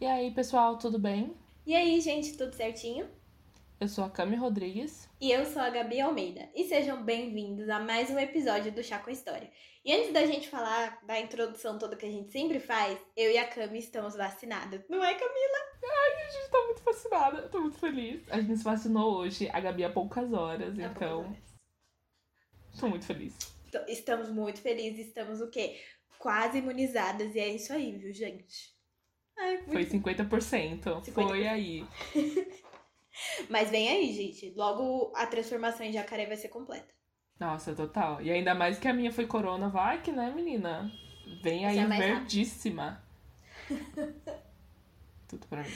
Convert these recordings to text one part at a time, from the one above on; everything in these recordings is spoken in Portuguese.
E aí, pessoal, tudo bem? E aí, gente, tudo certinho? Eu sou a Cami Rodrigues. E eu sou a Gabi Almeida. E sejam bem-vindos a mais um episódio do Chá com História. E antes da gente falar da introdução toda que a gente sempre faz, eu e a Cami estamos vacinadas. Não é, Camila? Ai, a gente tá muito vacinada. Eu tô muito feliz. A gente se vacinou hoje, a Gabi há poucas horas, Há então. poucas horas. Tô muito feliz. Estamos muito felizes, estamos o quê? Quase imunizadas. E é isso aí, viu, gente? Ai, Foi 50%. 50%. Foi aí. Mas vem aí, gente. Logo a transformação em jacaré vai ser completa. Nossa, total. E ainda mais que a minha foi corona, que, né, menina? Vem aí é verdíssima. Tudo pra mim.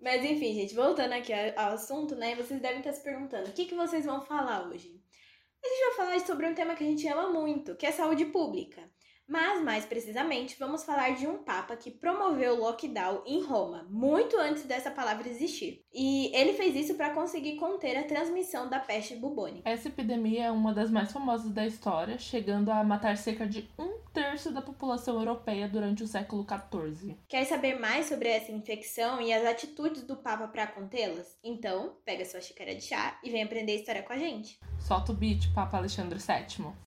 Mas enfim, gente, voltando aqui ao ao assunto, né? Vocês devem estar se perguntando: o que, que vocês vão falar hoje? A gente vai falar sobre um tema que a gente ama muito, que é saúde pública. Mas, mais precisamente, vamos falar de um papa que promoveu o lockdown em Roma, muito antes dessa palavra existir. E ele fez isso para conseguir conter a transmissão da peste bubônica. Essa epidemia é uma das mais famosas da história, chegando a matar cerca de um terço da população europeia durante o século XIV. Quer saber mais sobre essa infecção e as atitudes do papa para contê-las? Então, pega sua xícara de chá e vem aprender a história com a gente. Solta o beat, Papa Alexandre VII.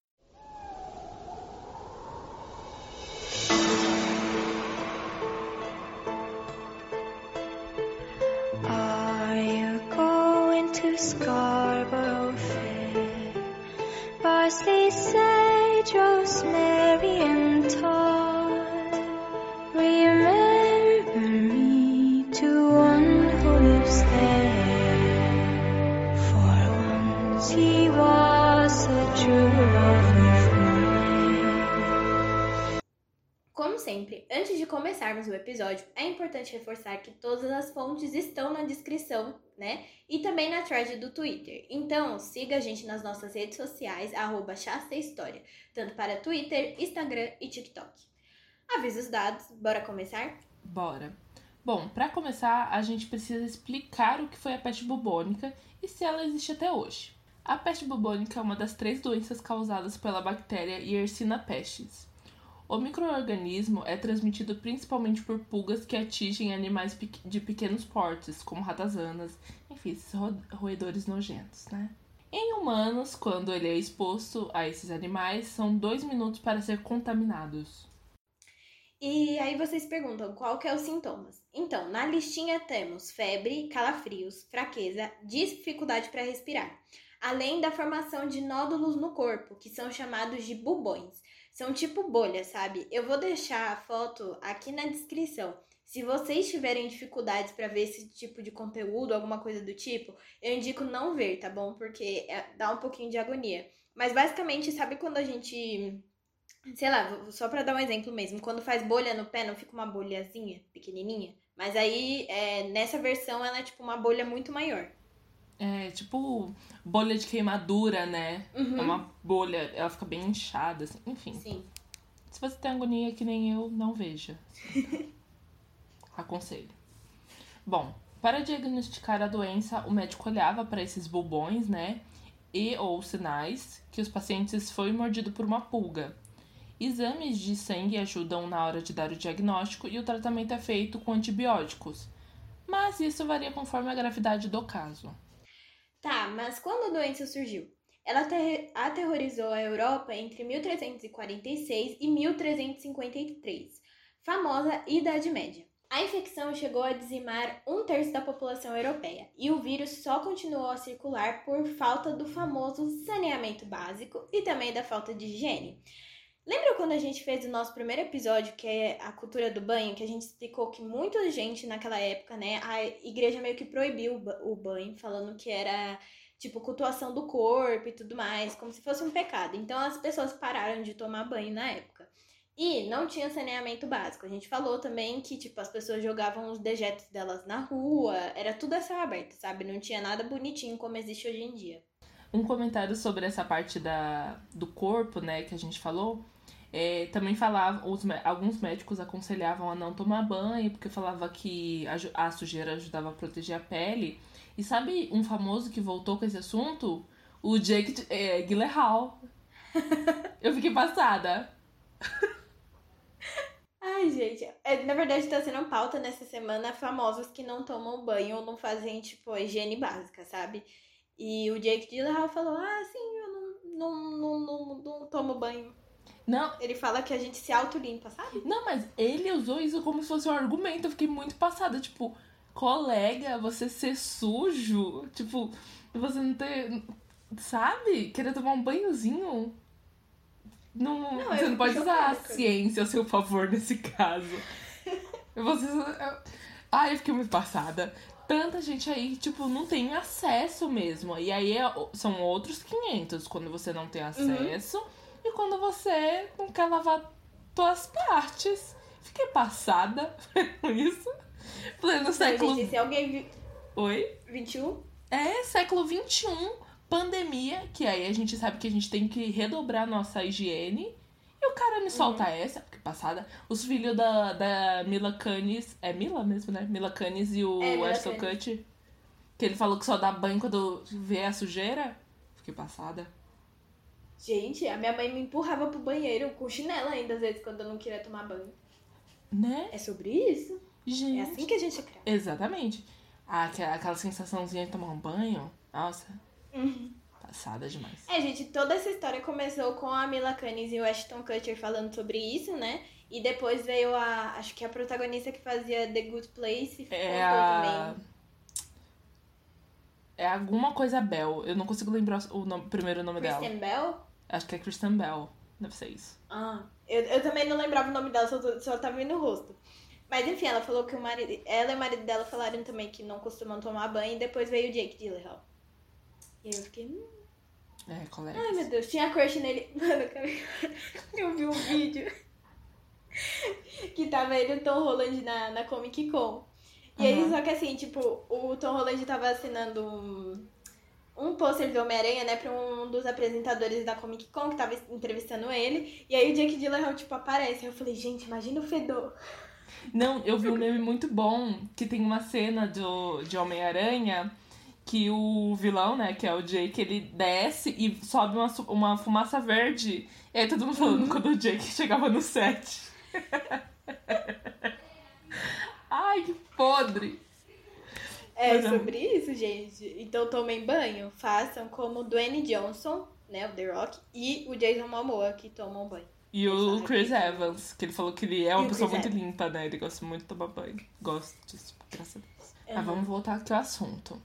Scarborough Fair? Parsley, sage, rosemary, and thyme. Remember me to one who lives there. Sempre, antes de começarmos o episódio, é importante reforçar que todas as fontes estão na descrição, né? E também na thread do Twitter. Então, siga a gente nas nossas redes sociais, arroba História, tanto para Twitter, Instagram e TikTok. Avisos dados, bora começar? Bora. Bom, pra começar, a gente precisa explicar o que foi a peste bubônica e se ela existe até hoje. A peste bubônica é uma das três doenças causadas pela bactéria Yersinia pestis. O microorganismo é transmitido principalmente por pulgas que atingem animais de pequenos portes, como ratazanas, enfim, esses ro- roedores nojentos, né? Em humanos, quando ele é exposto a esses animais, são dois minutos para ser contaminados. E aí vocês perguntam qual que é os sintomas. Então, na listinha temos febre, calafrios, fraqueza, dificuldade para respirar, além da formação de nódulos no corpo, que são chamados de bubões. São tipo bolhas, sabe? Eu vou deixar a foto aqui na descrição. Se vocês tiverem dificuldades para ver esse tipo de conteúdo, alguma coisa do tipo, eu indico não ver, tá bom? Porque é- dá um pouquinho de agonia. Mas basicamente, sabe quando a gente Sei lá, só pra dar um exemplo mesmo, quando faz bolha no pé, não fica uma bolhazinha pequenininha? Mas aí, é, nessa versão, ela é tipo uma bolha muito maior. É tipo bolha de queimadura, né? Uhum. É uma bolha, ela fica bem inchada, assim. enfim. Sim. Se você tem agonia que nem eu, não veja. Aconselho. Bom, para diagnosticar a doença, o médico olhava para esses bubões, né? E ou sinais que os pacientes foi mordido por uma pulga. Exames de sangue ajudam na hora de dar o diagnóstico e o tratamento é feito com antibióticos. Mas isso varia conforme a gravidade do caso. Tá, mas quando a doença surgiu? Ela ater- aterrorizou a Europa entre 1346 e 1353, famosa Idade Média. A infecção chegou a dizimar um terço da população europeia e o vírus só continuou a circular por falta do famoso saneamento básico e também da falta de higiene. Lembra quando a gente fez o nosso primeiro episódio, que é a cultura do banho, que a gente explicou que muita gente naquela época, né, a igreja meio que proibiu o ba- o banho, falando que era tipo cultuação do corpo e tudo mais, como se fosse um pecado. Então as pessoas pararam de tomar banho na época. E não tinha saneamento básico. A gente falou também que, tipo, as pessoas jogavam os dejetos delas na rua, era tudo a céu aberto, sabe? Não tinha nada bonitinho como existe hoje em dia. Um comentário sobre essa parte da, do corpo, né, que a gente falou. É, também falava, os, alguns médicos aconselhavam a não tomar banho, porque falava que a, a sujeira ajudava a proteger a pele. E sabe um famoso que voltou com esse assunto? O Jake é, Gyllenhaal. Eu fiquei passada. Ai, gente. É, na verdade, tá sendo pauta nessa semana famosos que não tomam banho ou não fazem, tipo, higiene básica, sabe? E o Jake Gyllenhaal falou, ah, sim, eu não, não, não, não, não tomo banho. Não, Ele fala que a gente se autolimpa, sabe? não, mas ele usou isso como se fosse um argumento. Eu fiquei muito passada. Tipo, colega, você ser sujo. Tipo, você não ter. Sabe? Querer tomar um banhozinho. Não, Não, você eu não pode usar a ciência a seu favor nesse caso. Você. Ai, eu fiquei muito passada. Tanta gente aí, tipo, não tem acesso mesmo. E aí é- são outros 500 quando você não Uhum. tem acesso e quando você não quer lavar tuas partes. Fiquei passada com isso. Pleno século. gente, se alguém. Oi? 21, É, século XXI, pandemia, que aí a gente sabe que a gente tem que redobrar nossa higiene. E o cara me solta Uhum. essa, porque passada. Os filhos da, da Mila Kunis. É Mila mesmo, né? Mila Kunis e o É, Ashton. Kutcher. Que ele falou que só dá banho quando vê a sujeira. Fiquei passada. Gente, a minha mãe me empurrava pro banheiro com chinelo ainda, às vezes, quando eu não queria tomar banho. Né? É sobre isso? Gente. É assim que a gente é criado. Exatamente. Ah, aquela, aquela sensaçãozinha de tomar um banho. Nossa, Uhum. passada demais. É, gente, toda essa história começou com a Mila Kunis e o Ashton Kutcher falando sobre isso, né? E depois veio a, acho que a protagonista que fazia The Good Place É a. também. É alguma coisa Bell. Eu não consigo lembrar o nome- primeiro nome dela. Kristen Bell? Acho que é Kristen Bell. Deve ser isso. Ah, eu, eu também não lembrava o nome dela, só, só tava vendo o rosto. Mas enfim, ela falou que o marido, ela e o marido dela falaram também que não costumam tomar banho e depois veio o Jake Gyllenhaal. E aí eu fiquei, hum, É, colega. ai meu Deus, tinha crush nele. Mano, eu- vi um vídeo que tava ele e o Tom Holland na, na Comic Con. E aí, Aham. só que assim, tipo, o Tom Holland tava assinando um, um pôster do Homem-Aranha, né, pra um dos apresentadores da Comic Con que tava entrevistando ele. E aí o Jake Gyllenhaal, tipo, aparece. Aí eu falei, gente, imagina o fedor. Não, eu vi um meme muito bom que tem uma cena do, de Homem-Aranha que o vilão, né, que é o Jake, ele desce e sobe uma, uma fumaça verde. E aí todo mundo falando quando o Jake chegava no set. Ai, que podre! É Mas é- sobre isso, gente. Então tomem banho, façam como o Dwayne Johnson, né, o The Rock, e o Jason Momoa, que tomam banho. E o. Chris Evans, que ele falou que ele é uma pessoa Chris muito Evans. limpa, né? Ele gosta muito de tomar banho. Gosto disso, graças a Deus. Mas Aham. vamos voltar aqui ao assunto.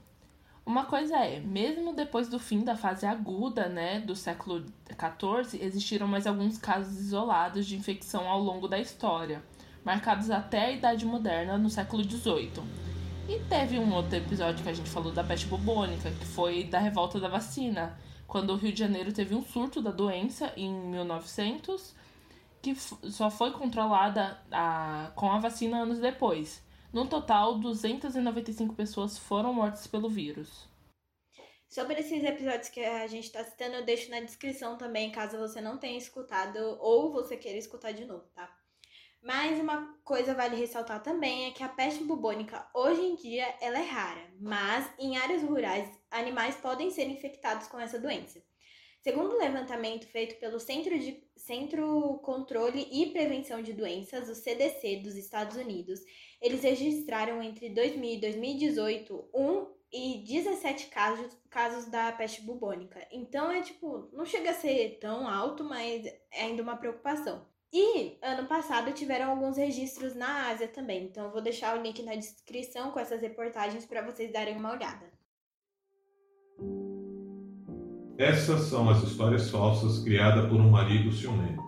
Uma coisa é, mesmo depois do fim da fase aguda, né, do século XIV, existiram mais alguns casos isolados de infecção ao longo da história, marcados até a Idade Moderna, no século XVIII. E teve um outro episódio que a gente falou da peste bubônica, que foi da revolta da vacina, quando o Rio de Janeiro teve um surto da doença em 1900, que só foi controlada a- com a vacina anos depois. No total, 295 pessoas foram mortas pelo vírus. Sobre esses episódios que a gente tá citando, eu deixo na descrição também, caso você não tenha escutado ou você queira escutar de novo, tá? Mas uma coisa vale ressaltar também é que a peste bubônica hoje em dia ela é rara, mas em áreas rurais animais podem ser infectados com essa doença. Segundo o levantamento feito pelo Centro de Centro Controle e Prevenção de Doenças, o CDC dos Estados Unidos, eles registraram entre 2000 e 2018 um e 17 casos, casos da peste bubônica. Então é tipo, não chega a ser tão alto, mas é ainda uma preocupação. E ano passado tiveram alguns registros na Ásia também. Então eu vou deixar o link na descrição com essas reportagens para vocês darem uma olhada. Essas são as histórias falsas criadas por um marido ciumento.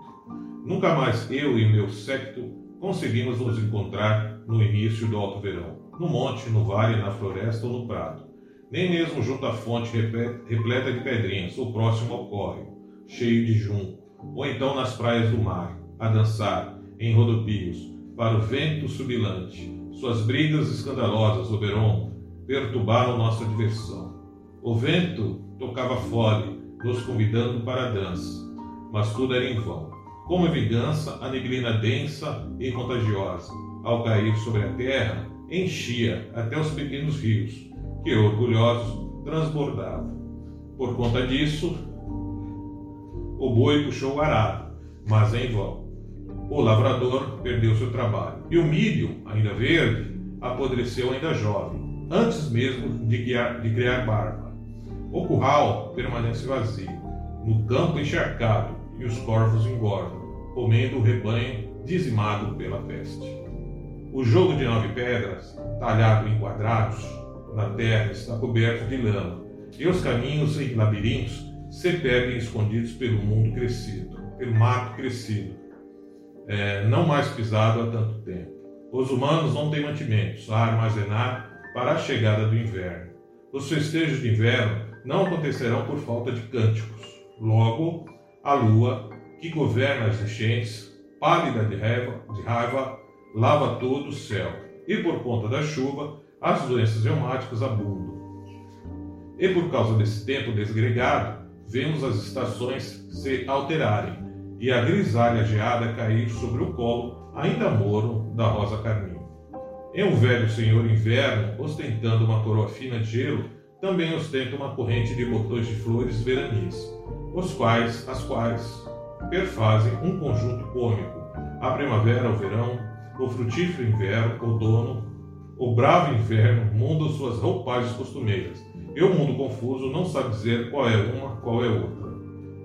Nunca mais eu e meu séquito conseguimos nos encontrar no início do alto verão, no monte, no vale, na floresta ou no prado. Nem mesmo junto à fonte reple- repleta de pedrinhas, ou próximo ao córrego, cheio de junco, ou então nas praias do mar, a dançar, em rodopios, para o vento subilante. Suas brigas escandalosas, Oberon, perturbaram nossa diversão. O vento tocava fole, nos convidando para a dança, mas tudo era em vão. Como vingança, a neblina densa e contagiosa, ao cair sobre a terra, enchia até os pequenos rios, que orgulhosos transbordavam. Por conta disso, o boi puxou o arado, mas em vão. O lavrador perdeu seu trabalho. E o milho, ainda verde, apodreceu ainda jovem, antes mesmo de criar, de criar barba. O curral permanece vazio, no campo encharcado, e os corvos engordam, comendo o rebanho dizimado pela peste. O jogo de nove pedras, talhado em quadrados, na terra está coberto de lama, e os caminhos em labirintos se perdem escondidos pelo mundo crescido, pelo mato crescido, é, não mais pisado há tanto tempo. Os humanos não têm mantimentos a armazenar para a chegada do inverno. Os festejos de inverno não acontecerão por falta de cânticos. Logo, a lua, que governa as enchentes, pálida de raiva, de raiva lava todo o céu, e por conta da chuva, as doenças reumáticas abundam. E por causa desse tempo desgregado, vemos as estações se alterarem e a grisalha geada cair sobre o colo ainda moro da rosa carmim. E um velho senhor inverno, ostentando uma coroa fina de gelo, também ostenta uma corrente de botões de flores veranis, os quais, as quais perfazem um conjunto cômico. A primavera, o verão, o frutífero inverno, o outono, o bravo inverno mudam suas roupagens costumeiras, e o mundo confuso não sabe dizer qual é uma, qual é outra.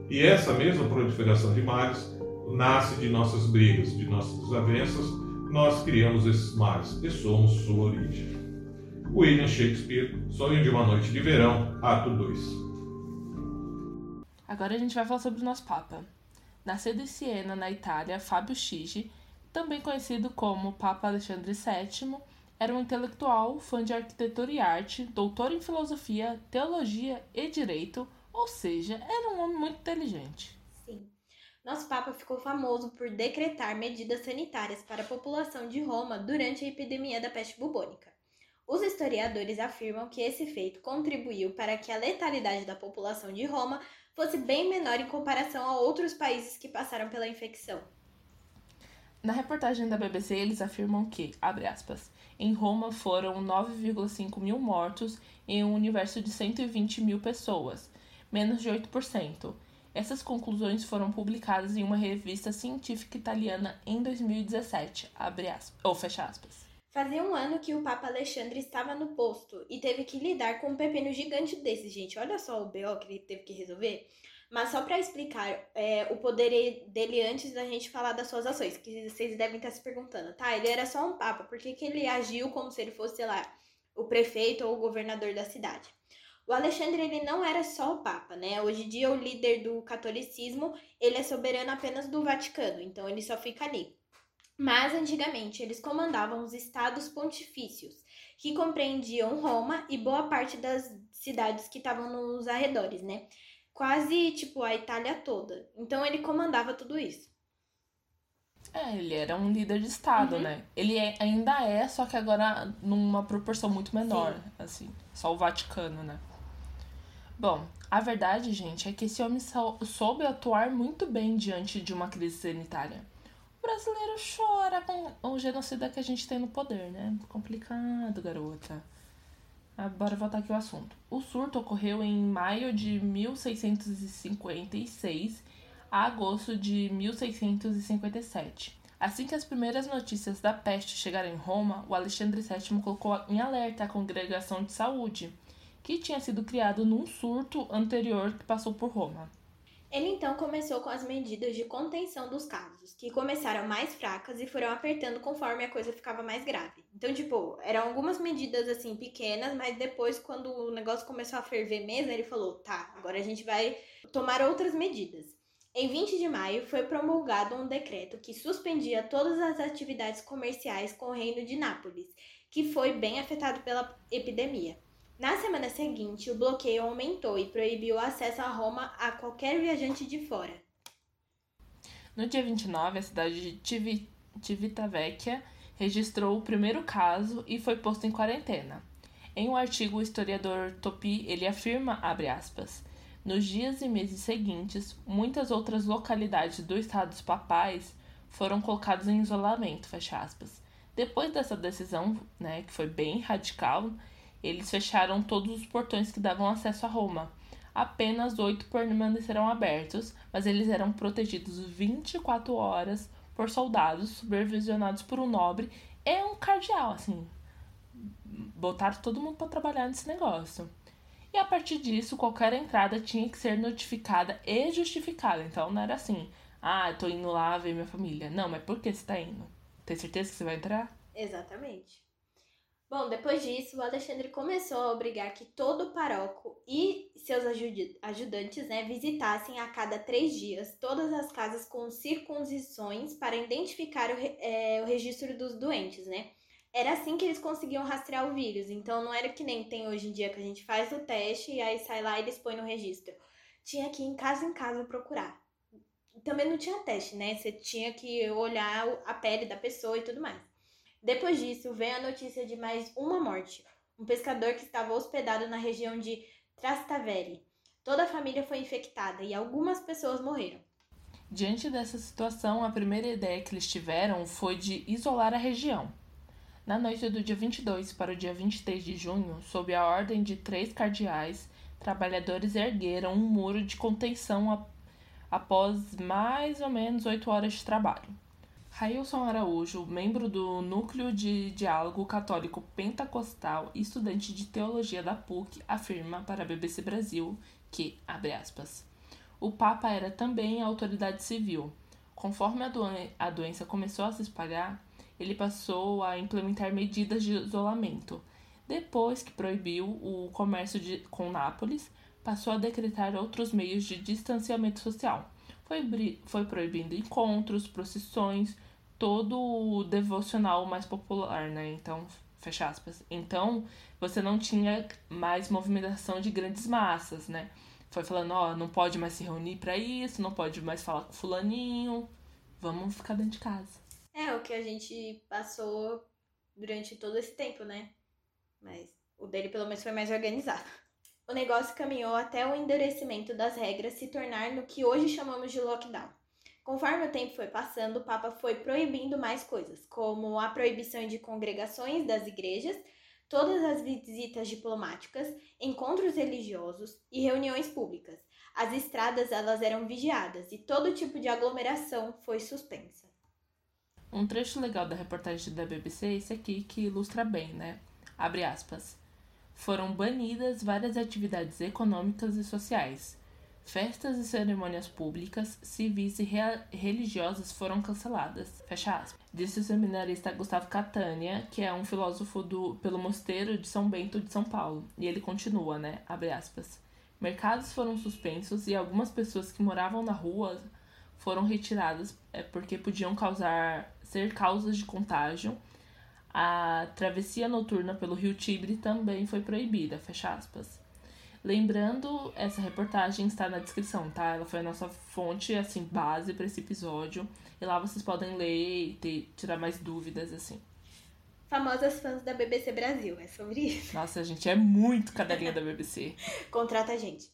E essa mesma proliferação de males nasce de nossas brigas, de nossas desavenças, nós criamos esses males e somos sua origem. William Shakespeare, Sonho de uma Noite de Verão, Ato 2. Agora a gente vai falar sobre o nosso Papa. Nascido em Siena, na Itália, Fábio Chigi, também conhecido como Papa Alexandre VII, era um intelectual, fã de arquitetura e arte, doutor em filosofia, teologia e direito, ou seja, era um homem muito inteligente. Sim. Nosso Papa ficou famoso por decretar medidas sanitárias para a população de Roma durante a epidemia da peste bubônica. Os historiadores afirmam que esse feito contribuiu para que a letalidade da população de Roma fosse bem menor em comparação a outros países que passaram pela infecção. Na reportagem da BBC, eles afirmam que, abre aspas, em Roma foram 9,5 mil mortos em um universo de 120 mil pessoas, menos de 8%. Essas conclusões foram publicadas em uma revista científica italiana em 2017, abre aspas, ou fecha aspas. Fazia um ano que o Papa Alexandre estava no posto e teve que lidar com um pepino gigante desse, gente. Olha só o BO que ele teve que resolver. Mas só para explicar é, o poder dele antes da gente falar das suas ações, que vocês devem estar se perguntando, tá? Ele era só um papa, por que, que ele agiu como se ele fosse, sei lá, o prefeito ou o governador da cidade? O Alexandre ele não era só o papa, né? Hoje em dia o líder do catolicismo, ele é soberano apenas do Vaticano, então ele só fica ali. Mas antigamente eles comandavam os estados pontifícios, que compreendiam Roma e boa parte das cidades que estavam nos arredores, né? quase tipo a Itália toda. Então ele comandava tudo isso. É, ele era um líder de estado, Uhum. né? Ele é- ainda é, só que agora numa proporção muito menor, Sim. assim, só o Vaticano, né? Bom, a verdade, gente, é que esse homem sou- soube atuar muito bem diante de uma crise sanitária. O brasileiro chora com o genocida que a gente tem no poder, né? Complicado, garota. Ah, bora voltar aqui ao assunto. O surto ocorreu em maio de 1656 a agosto de 1657. Assim que as primeiras notícias da peste chegaram em Roma, o Alexandre VII colocou em alerta a congregação de saúde, que tinha sido criado num surto anterior que passou por Roma. Ele então começou com as medidas de contenção dos casos, que começaram mais fracas e foram apertando conforme a coisa ficava mais grave. Então, tipo, eram algumas medidas assim pequenas, mas depois, quando o negócio começou a ferver mesmo, ele falou: tá, agora a gente vai tomar outras medidas. Em 20 de maio foi promulgado um decreto que suspendia todas as atividades comerciais com o reino de Nápoles, que foi bem afetado pela epidemia. Na semana seguinte, o bloqueio aumentou e proibiu o acesso a Roma a qualquer viajante de fora. No dia 29, a cidade de Civi- Civitavecchia registrou o primeiro caso e foi posto em quarentena. Em um artigo, o historiador Topi ele afirma, aspas, nos dias e meses seguintes, muitas outras localidades do estado papais foram colocadas em isolamento. Depois dessa decisão, né, que foi bem radical, eles fecharam todos os portões que davam acesso a Roma. Apenas oito permaneceram abertos, mas eles eram protegidos 24 horas por soldados supervisionados por um nobre é um cardeal, assim. Botaram todo mundo para trabalhar nesse negócio. E a partir disso, qualquer entrada tinha que ser notificada e justificada. Então não era assim, ah, tô indo lá ver minha família. Não, mas por que você tá indo? Tem certeza que você vai entrar? Exatamente. Bom, depois disso, o Alexandre começou a obrigar que todo o paróquio e seus ajudantes né, visitassem a cada três dias todas as casas com circuncisões para identificar o, é, o registro dos doentes, né? Era assim que eles conseguiam rastrear o vírus. Então não era que nem tem hoje em dia que a gente faz o teste e aí sai lá e eles põem no registro. Tinha que ir em casa em casa procurar. Também não tinha teste, né? Você tinha que olhar a pele da pessoa e tudo mais. Depois disso, vem a notícia de mais uma morte. Um pescador que estava hospedado na região de Trastavere. Toda a família foi infectada e algumas pessoas morreram. Diante dessa situação, a primeira ideia que eles tiveram foi de isolar a região. Na noite do dia 22 para o dia 23 de junho, sob a ordem de três cardeais, trabalhadores ergueram um muro de contenção após mais ou menos oito horas de trabalho. Railson Araújo, membro do Núcleo de Diálogo Católico Pentecostal e estudante de teologia da PUC, afirma para a BBC Brasil que, abre aspas, o Papa era também a autoridade civil. Conforme a, doen a doença começou a se espalhar, ele passou a implementar medidas de isolamento. Depois que proibiu o comércio de, com Nápoles, passou a decretar outros meios de distanciamento social. Foi, foi proibindo encontros, procissões, todo o devocional mais popular, né? Então, fecha aspas. Então, você não tinha mais movimentação de grandes massas, né? Foi falando, ó, não pode mais se reunir para isso, não pode mais falar com fulaninho, vamos ficar dentro de casa. É o que a gente passou durante todo esse tempo, né? Mas o dele pelo menos foi mais organizado. O negócio caminhou até o endurecimento das regras se tornar no que hoje chamamos de lockdown. Conforme o tempo foi passando, o Papa foi proibindo mais coisas, como a proibição de congregações das igrejas, todas as visitas diplomáticas, encontros religiosos e reuniões públicas. As estradas elas eram vigiadas e todo tipo de aglomeração foi suspensa. Um trecho legal da reportagem da BBC é esse aqui que ilustra bem, né? Abre aspas. Foram banidas várias atividades econômicas e sociais, Festas e cerimônias públicas, civis e religiosas foram canceladas. Fecha aspas. Disse o seminarista Gustavo Catania, que é um filósofo do, pelo Mosteiro de São Bento de São Paulo. E ele continua, né? Abre aspas. Mercados foram suspensos e algumas pessoas que moravam na rua foram retiradas é, porque podiam causar ser causas de contágio. A travessia noturna pelo Rio Tibre também foi proibida, fecha aspas. Lembrando, essa reportagem está na descrição, tá? Ela foi a nossa fonte, assim, base para esse episódio. E lá vocês podem ler e ter, tirar mais dúvidas, assim. Famosas fãs da BBC Brasil, é sobre isso. Nossa, a gente é muito cadelinha da BBC. Contrata a gente.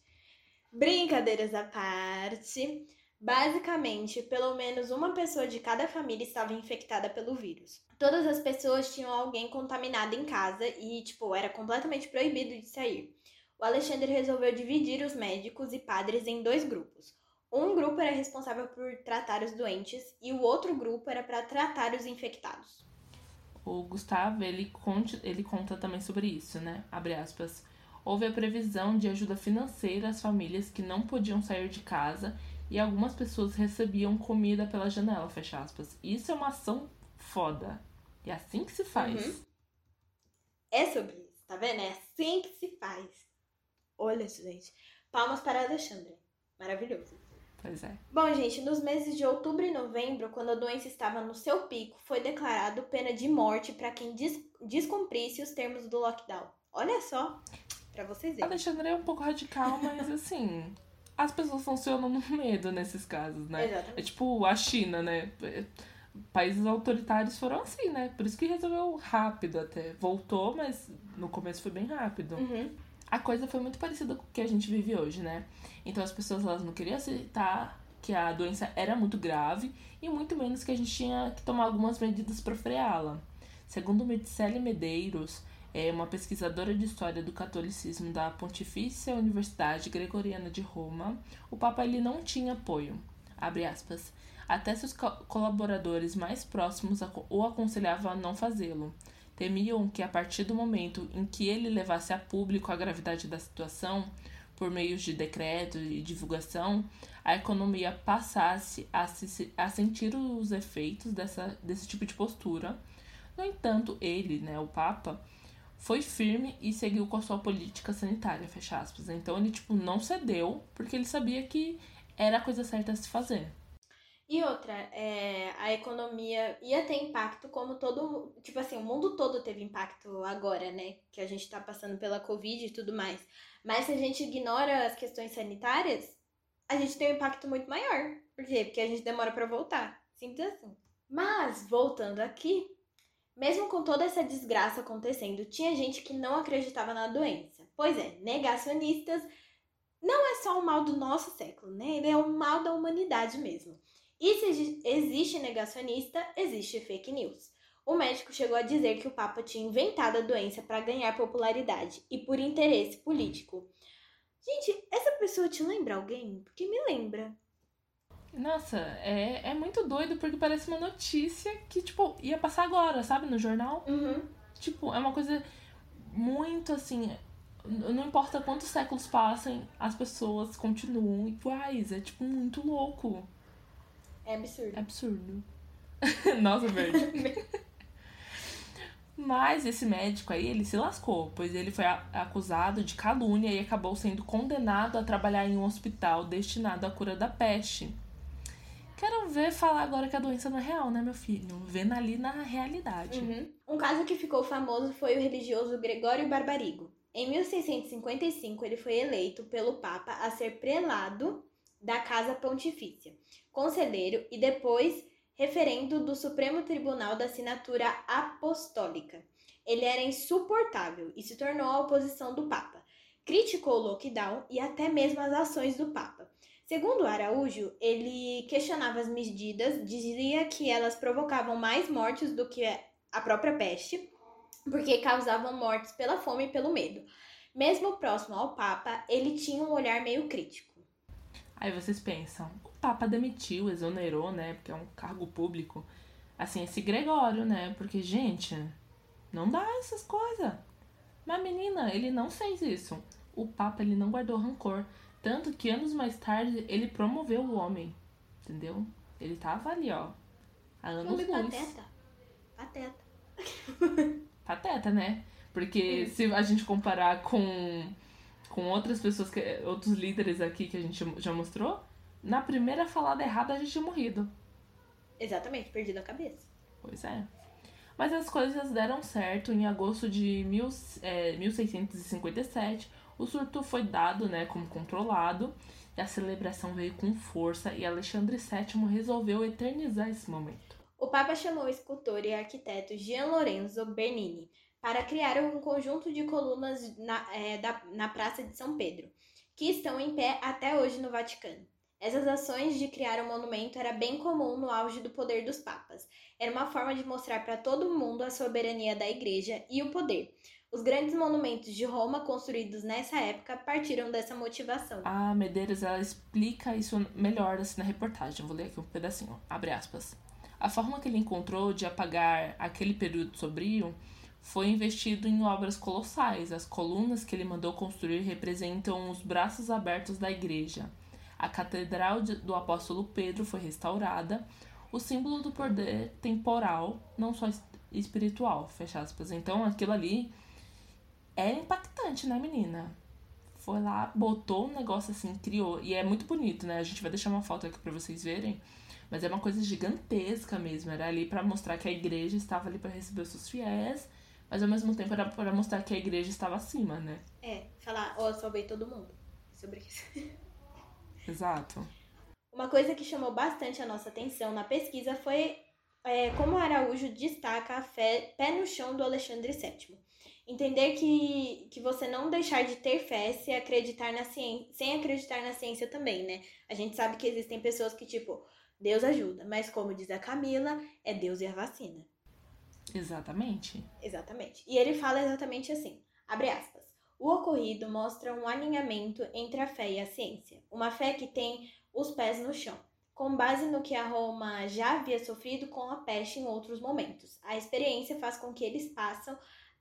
Brincadeiras à parte. Basicamente, pelo menos uma pessoa de cada família estava infectada pelo vírus. Todas as pessoas tinham alguém contaminado em casa e, tipo, era completamente proibido de sair o Alexandre resolveu dividir os médicos e padres em dois grupos. Um grupo era responsável por tratar os doentes e o outro grupo era para tratar os infectados. O Gustavo, ele conta, ele conta também sobre isso, né? Abre aspas. Houve a previsão de ajuda financeira às famílias que não podiam sair de casa e algumas pessoas recebiam comida pela janela, fecha aspas. Isso é uma ação foda. É assim que se faz. Uhum. É sobre isso, tá vendo? É assim que se faz. Olha, gente. Palmas para Alexandre. Maravilhoso. Pois é. Bom, gente, nos meses de outubro e novembro, quando a doença estava no seu pico, foi declarado pena de morte para quem des descumprisse os termos do lockdown. Olha só, para vocês verem. Alexandre é um pouco radical, mas assim, as pessoas funcionam no medo nesses casos, né? Exatamente. É tipo a China, né? Países autoritários foram assim, né? Por isso que resolveu rápido até. Voltou, mas no começo foi bem rápido. Uhum a coisa foi muito parecida com o que a gente vive hoje, né? Então as pessoas elas não queriam aceitar que a doença era muito grave e muito menos que a gente tinha que tomar algumas medidas para freá-la. Segundo Medicele Medeiros, é uma pesquisadora de história do catolicismo da Pontifícia Universidade Gregoriana de Roma, o Papa ele não tinha apoio. Aspas. Até seus co- colaboradores mais próximos o aconselhavam a não fazê-lo. Temiam que, a partir do momento em que ele levasse a público a gravidade da situação, por meio de decreto e divulgação, a economia passasse a, se, a sentir os efeitos dessa, desse tipo de postura. No entanto, ele, né, o Papa, foi firme e seguiu com a sua política sanitária, fecha aspas. Então ele, tipo, não cedeu, porque ele sabia que era a coisa certa a se fazer. E outra, é, a economia ia ter impacto como todo. Tipo assim, o mundo todo teve impacto agora, né? Que a gente tá passando pela Covid e tudo mais. Mas se a gente ignora as questões sanitárias, a gente tem um impacto muito maior. Por quê? Porque a gente demora pra voltar. Simples assim. Mas, voltando aqui, mesmo com toda essa desgraça acontecendo, tinha gente que não acreditava na doença. Pois é, negacionistas não é só o mal do nosso século, né? Ele é o mal da humanidade mesmo. E se exi- existe negacionista, existe fake news. O médico chegou a dizer que o Papa tinha inventado a doença para ganhar popularidade e por interesse político. Gente, essa pessoa te lembra alguém? Porque me lembra. Nossa, é, é muito doido porque parece uma notícia que, tipo, ia passar agora, sabe, no jornal. Uhum. Tipo, é uma coisa muito assim. Não importa quantos séculos passem, as pessoas continuam iguais. É, tipo, muito louco. É absurdo. Absurdo. Nossa, verde. Mas esse médico aí, ele se lascou, pois ele foi acusado de calúnia e acabou sendo condenado a trabalhar em um hospital destinado à cura da peste. Quero ver falar agora que a doença não é real, né, meu filho? Vendo ali na realidade. Uhum. Um caso que ficou famoso foi o religioso Gregório Barbarigo. Em 1655, ele foi eleito pelo Papa a ser prelado da Casa Pontifícia, conselheiro e depois referendo do Supremo Tribunal da Assinatura Apostólica. Ele era insuportável e se tornou a oposição do Papa. Criticou o lockdown e até mesmo as ações do Papa. Segundo Araújo, ele questionava as medidas, dizia que elas provocavam mais mortes do que a própria peste, porque causavam mortes pela fome e pelo medo. Mesmo próximo ao Papa, ele tinha um olhar meio crítico. Aí vocês pensam, o Papa demitiu, exonerou, né? Porque é um cargo público. Assim, esse Gregório, né? Porque, gente, não dá essas coisas. Mas, menina, ele não fez isso. O Papa, ele não guardou rancor. Tanto que anos mais tarde, ele promoveu o homem. Entendeu? Ele tava ali, ó. Há anos Homem luz. pateta. Pateta. Pateta, né? Porque se a gente comparar com, com outras pessoas, que, outros líderes aqui que a gente já mostrou, na primeira falada errada a gente tinha morrido. Exatamente, perdido a cabeça. Pois é. Mas as coisas deram certo. Em agosto de mil, é, 1657, o surto foi dado né, como controlado e a celebração veio com força e Alexandre VII resolveu eternizar esse momento. O Papa chamou o escultor e arquiteto Gian Lorenzo Bernini para criar um conjunto de colunas na, é, da, na Praça de São Pedro, que estão em pé até hoje no Vaticano. Essas ações de criar um monumento era bem comum no auge do poder dos papas. Era uma forma de mostrar para todo mundo a soberania da igreja e o poder. Os grandes monumentos de Roma construídos nessa época partiram dessa motivação. A Medeiros ela explica isso melhor assim, na reportagem. Vou ler aqui um pedacinho. Abre aspas. A forma que ele encontrou de apagar aquele período sombrio foi investido em obras colossais. As colunas que ele mandou construir representam os braços abertos da igreja. A Catedral do Apóstolo Pedro foi restaurada, o símbolo do poder temporal, não só es- espiritual, fecha aspas. Então aquilo ali é impactante, né, menina? Foi lá, botou um negócio assim, criou. E é muito bonito, né? A gente vai deixar uma foto aqui pra vocês verem. Mas é uma coisa gigantesca mesmo. Era ali pra mostrar que a igreja estava ali pra receber os seus fiéis. Mas ao mesmo tempo era pra mostrar que a igreja estava acima, né? É, falar, ó, salvei todo mundo. Sobre isso. Exato. Uma coisa que chamou bastante a nossa atenção na pesquisa foi é, como Araújo destaca a fé pé no chão do Alexandre VII. Entender que, que você não deixar de ter fé se acreditar na ciência, sem acreditar na ciência também, né? A gente sabe que existem pessoas que, tipo, Deus ajuda, mas como diz a Camila, é Deus e a vacina. Exatamente. Exatamente. E ele fala exatamente assim, abre aspas. O ocorrido mostra um alinhamento entre a fé e a ciência. Uma fé que tem os pés no chão. com base no que a Roma já havia sofrido com a peste em outros momentos. A experiência faz com que eles passem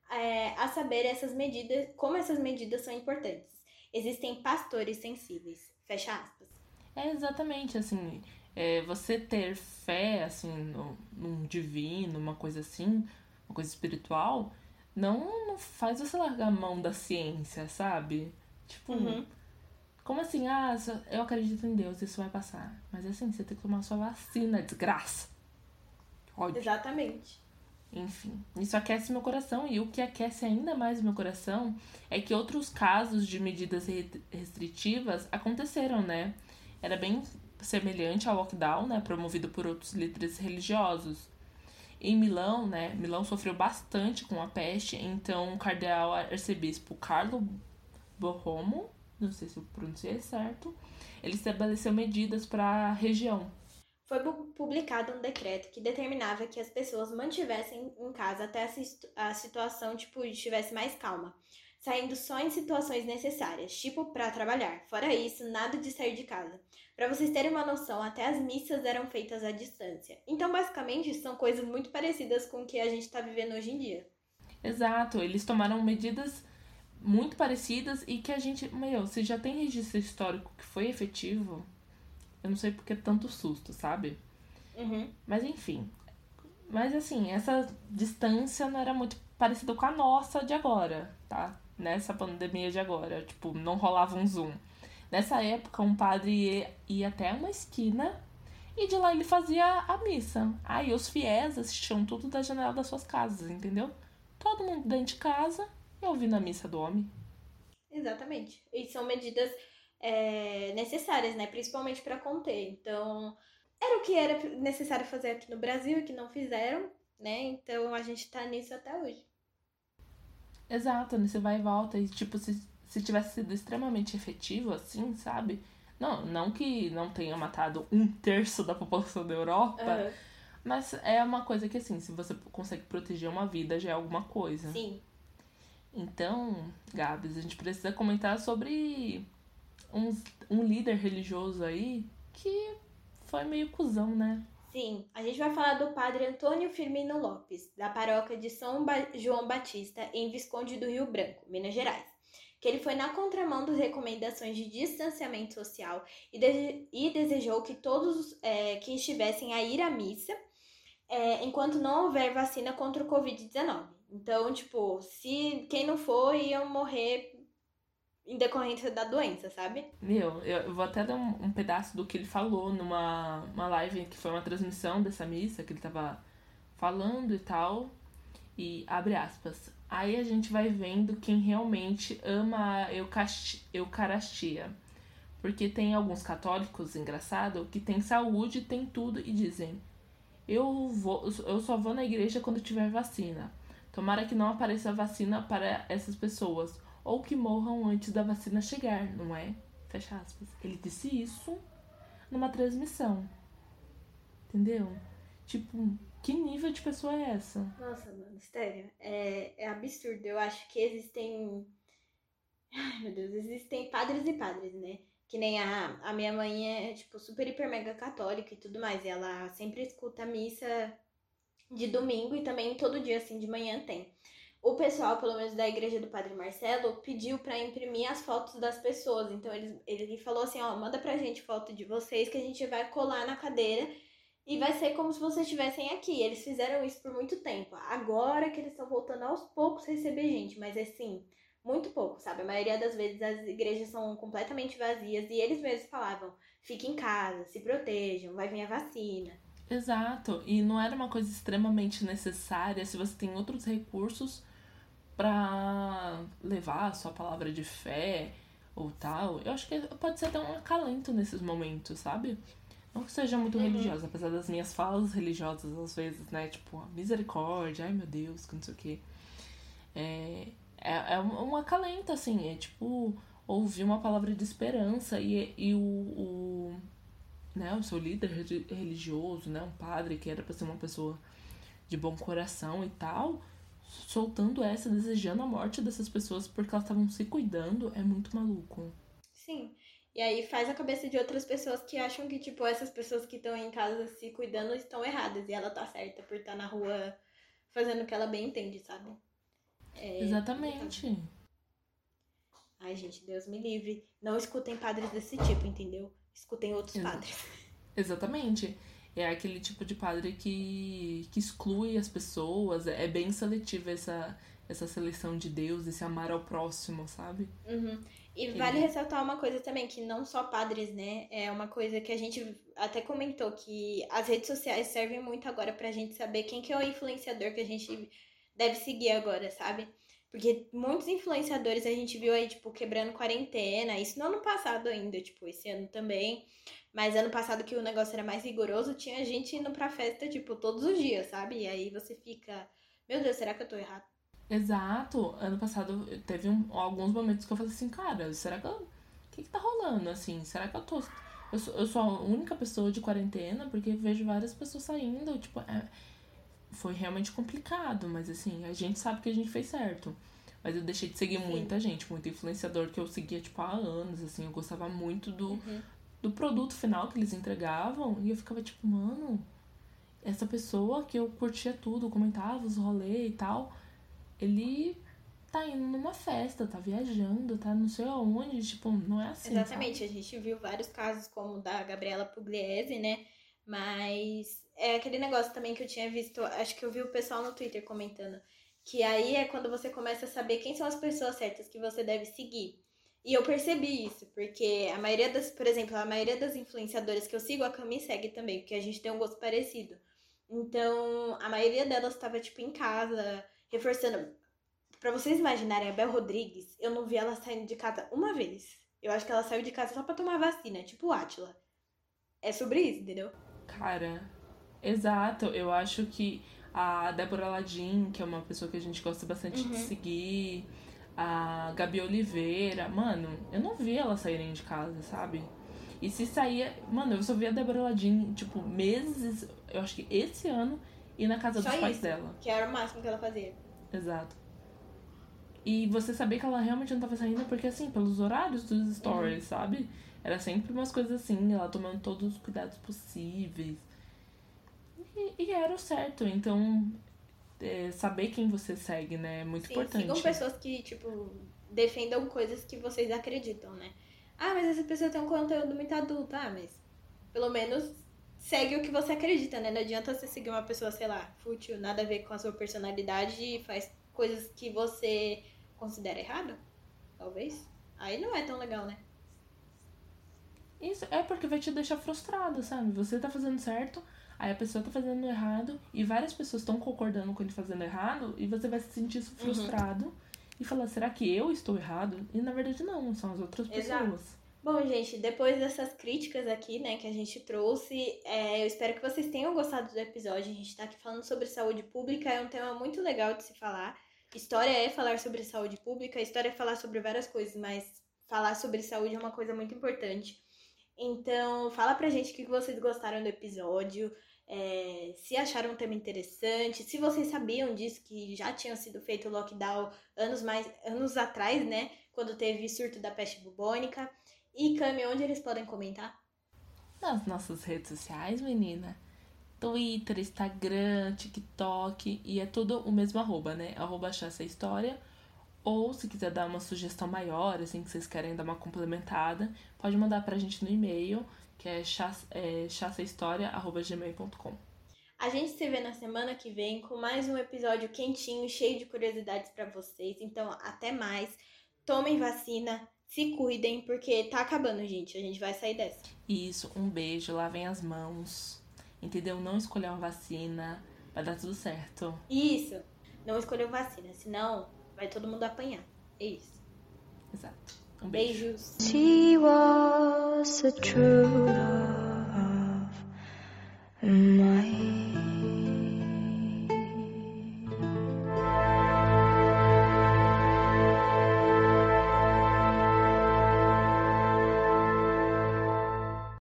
é, a saber essas medidas, como essas medidas são importantes. Existem pastores sensíveis. Fecha aspas. É exatamente assim. É, você ter fé assim no, num divino, uma coisa assim, uma coisa espiritual, não, não faz você largar a mão da ciência, sabe? Tipo, Uhum. como assim? Ah, eu acredito em Deus, isso vai passar. Mas assim, você tem que tomar sua vacina, desgraça. Ódio. Exatamente. Enfim, isso aquece meu coração. E o que aquece ainda mais meu coração é que outros casos de medidas re- restritivas aconteceram, né? Era bem semelhante ao lockdown, né? Promovido por outros líderes religiosos. Em Milão, né? Milão sofreu bastante com a peste, então o cardeal arcebispo Carlo Borromo, não sei se eu pronunciei certo, ele estabeleceu medidas para a região. Foi publicado um decreto que determinava que as pessoas mantivessem em casa até a situação tipo estivesse mais calma, saindo só em situações necessárias, tipo para trabalhar. Fora isso, nada de sair de casa. Para vocês terem uma noção, até as missas eram feitas à distância. Então, basicamente, são coisas muito parecidas com o que a gente está vivendo hoje em dia. Exato, eles tomaram medidas muito parecidas e que a gente, meu, se já tem registro histórico que foi efetivo, eu não sei porque tanto susto, sabe? Uhum. Mas enfim. Mas assim, essa distância não era muito parecida com a nossa de agora, tá? Nessa pandemia de agora, tipo, não rolava um zoom. Nessa época, um padre ia, até uma esquina e de lá ele fazia a missa. Aí os fiéis assistiam tudo da janela das suas casas, entendeu? Todo mundo dentro de casa e ouvindo a missa do homem. Exatamente. E são medidas é, necessárias, né? Principalmente para conter. Então, era o que era necessário fazer aqui no Brasil e que não fizeram, né? Então a gente tá nisso até hoje. Exato, né? Você vai e volta e, tipo, se, se tivesse sido extremamente efetivo, assim, sabe? Não, não que não tenha matado um terço da população da Europa, Aham. mas é uma coisa que, assim, se você consegue proteger uma vida, já é alguma coisa. Sim. Então, Gabs, a gente precisa comentar sobre uns, um líder religioso aí que foi meio cuzão, né? Sim, a gente vai falar do padre Antônio Firmino Lopes, da paróquia de São Ba- João Batista, em Visconde do Rio Branco, Minas Gerais. Que ele foi na contramão das recomendações de distanciamento social e, dese- e desejou que todos é, que estivessem a ir à missa é, enquanto não houver vacina contra o Covid-19. Então, tipo, se quem não for ia morrer em decorrência da doença, sabe? Meu, eu vou até dar um, um pedaço do que ele falou numa uma live que foi uma transmissão dessa missa, que ele tava falando e tal. E abre aspas. Aí a gente vai vendo quem realmente ama a Eucaristia. Porque tem alguns católicos, engraçado, que tem saúde, tem tudo e dizem: eu, vou, eu só vou na igreja quando tiver vacina. Tomara que não apareça vacina para essas pessoas. Ou que morram antes da vacina chegar, não é? Fecha aspas. Ele disse isso numa transmissão. Entendeu? Tipo, que nível de pessoa é essa? Nossa, mano, sério, é, é absurdo. Eu acho que existem. Ai, meu Deus, existem padres e padres, né? Que nem a, a minha mãe é, tipo, super, hiper, mega católica e tudo mais. E ela sempre escuta a missa de domingo e também todo dia, assim, de manhã tem. O pessoal, pelo menos da igreja do Padre Marcelo, pediu pra imprimir as fotos das pessoas. Então ele, ele falou assim: ó, manda pra gente foto de vocês que a gente vai colar na cadeira e vai ser como se vocês estivessem aqui. Eles fizeram isso por muito tempo. Agora que eles estão voltando aos poucos receber gente, mas assim, muito pouco, sabe? A maioria das vezes as igrejas são completamente vazias e eles mesmos falavam: fique em casa, se protejam, vai vir a vacina. Exato. E não era uma coisa extremamente necessária se você tem outros recursos pra levar a sua palavra de fé ou tal. Eu acho que pode ser até um acalento nesses momentos, sabe? Não que seja muito Uhum. religiosa, apesar das minhas falas religiosas às vezes, né? Tipo, misericórdia, ai meu Deus, que não sei o quê. É, é, é um, acalento, assim, é tipo ouvir uma palavra de esperança e, e o, o, né, o seu líder religioso, né, um padre que era pra ser uma pessoa de bom coração e tal, soltando essa, desejando a morte dessas pessoas porque elas estavam se cuidando, é muito maluco. Sim. E aí faz a cabeça de outras pessoas que acham que, tipo, essas pessoas que estão em casa se cuidando estão erradas. E ela tá certa por estar na rua fazendo o que ela bem entende, sabe? É Exatamente. Ai, gente, Deus me livre. Não escutem padres desse tipo, entendeu? Escutem outros Exato. padres. Exatamente. É aquele tipo de padre que, que exclui as pessoas. É bem seletiva essa, essa seleção de Deus, esse amar ao próximo, sabe? Uhum. E vale ressaltar uma coisa também, que não só padres, né? É uma coisa que a gente até comentou, que as redes sociais servem muito agora pra gente saber quem que é o influenciador que a gente deve seguir agora, sabe? Porque muitos influenciadores a gente viu aí, tipo, quebrando quarentena. Isso no ano passado ainda, tipo, esse ano também. Mas ano passado que o negócio era mais rigoroso, tinha gente indo pra festa, tipo, todos os dias, sabe? E aí você fica, meu Deus, será que eu tô errado? Exato. Ano passado teve um- alguns momentos que eu falei assim, cara, será que eu. O que, que tá rolando, assim? Será que eu tô. Eu sou, eu sou a única pessoa de quarentena, porque vejo várias pessoas saindo, tipo, é, foi realmente complicado, mas assim, a gente sabe que a gente fez certo. Mas eu deixei de seguir Sim. muita gente, muito influenciador que eu seguia, tipo, há anos, assim, eu gostava muito do, Uhum. do produto final que eles entregavam, e eu ficava tipo, mano, essa pessoa que eu curtia tudo, comentava os rolês e tal, ele tá indo numa festa, tá viajando, tá não sei aonde, tipo, não é assim. Exatamente, a gente viu vários casos como o da Gabriela Pugliese, né? Mas é aquele negócio também que eu tinha visto, acho que eu vi o pessoal no Twitter comentando, que aí é quando você começa a saber quem são as pessoas certas que você deve seguir. E eu percebi isso, porque a maioria das, por exemplo, a maioria das influenciadoras que eu sigo, a Cami segue também, porque a gente tem um gosto parecido. Então, a maioria delas estava tipo em casa, reforçando. Pra vocês imaginarem, a Bel Rodrigues, eu não vi ela saindo de casa uma vez. Eu acho que ela saiu de casa só pra tomar vacina, tipo o Atila. É sobre isso, entendeu? Cara, exato. Eu acho que a Débora Ladin, que é uma pessoa que a gente gosta bastante de Uhum. seguir, a Gabi Oliveira, mano, eu não vi elas saírem de casa, sabe? E se saía. Mano, eu só vi a Débora Ladin, tipo, meses, eu acho que esse ano, e na casa Só dos pais isso. dela. Que era o máximo que ela fazia. Exato. E você sabia que ela realmente não tava saindo porque, assim, pelos horários dos stories, sabe? Era sempre umas coisas assim, ela tomando todos os cuidados possíveis. E, e era o certo. Então, é, saber quem você segue, né? É muito Sim, importante. sigam pessoas que, tipo, defendam coisas que vocês acreditam, né? Ah, mas essa pessoa tem um conteúdo muito adulto. Ah, mas pelo menos segue o que você acredita, né? Não adianta você seguir uma pessoa, sei lá, fútil, nada a ver com a sua personalidade e faz coisas que você considera errado, talvez. Aí não é tão legal, né? Isso é porque vai te deixar frustrado, sabe? Você tá fazendo certo, aí a pessoa tá fazendo errado, e várias pessoas estão concordando com ele fazendo errado, e você vai se sentir Uhum. frustrado e falar, será que eu estou errado? E na verdade não, são as outras Exato. pessoas. Bom, gente, depois dessas críticas aqui, né, que a gente trouxe, é, eu espero que vocês tenham gostado do episódio. A gente tá aqui falando sobre saúde pública, é um tema muito legal de se falar. História é falar sobre saúde pública, história é falar sobre várias coisas, mas falar sobre saúde é uma coisa muito importante. Então, fala pra gente o que vocês gostaram do episódio, é, se acharam um tema interessante, se vocês sabiam disso, que já tinha sido feito o lockdown anos, mais, anos atrás, né, quando teve surto da peste bubônica. E Cami, onde eles podem comentar? Nas nossas redes sociais, menina. Twitter, Instagram, TikTok. E é tudo o mesmo arroba, né? Arroba Chassa História. Ou se quiser dar uma sugestão maior, assim, que vocês querem dar uma complementada, pode mandar pra gente no e-mail, que é, chassa- é chassahistoria.gmail.com. A gente se vê na semana que vem com mais um episódio quentinho, cheio de curiosidades pra vocês. Então, até mais. Tomem vacina, se cuidem, porque tá acabando, gente. A gente vai sair dessa. Isso, um beijo, lavem as mãos. Entendeu? Não escolher uma vacina, vai dar tudo certo. Isso. Não escolheu vacina, senão Vai todo mundo apanhar. É isso. Exato. Um beijo. She was a true love of mine.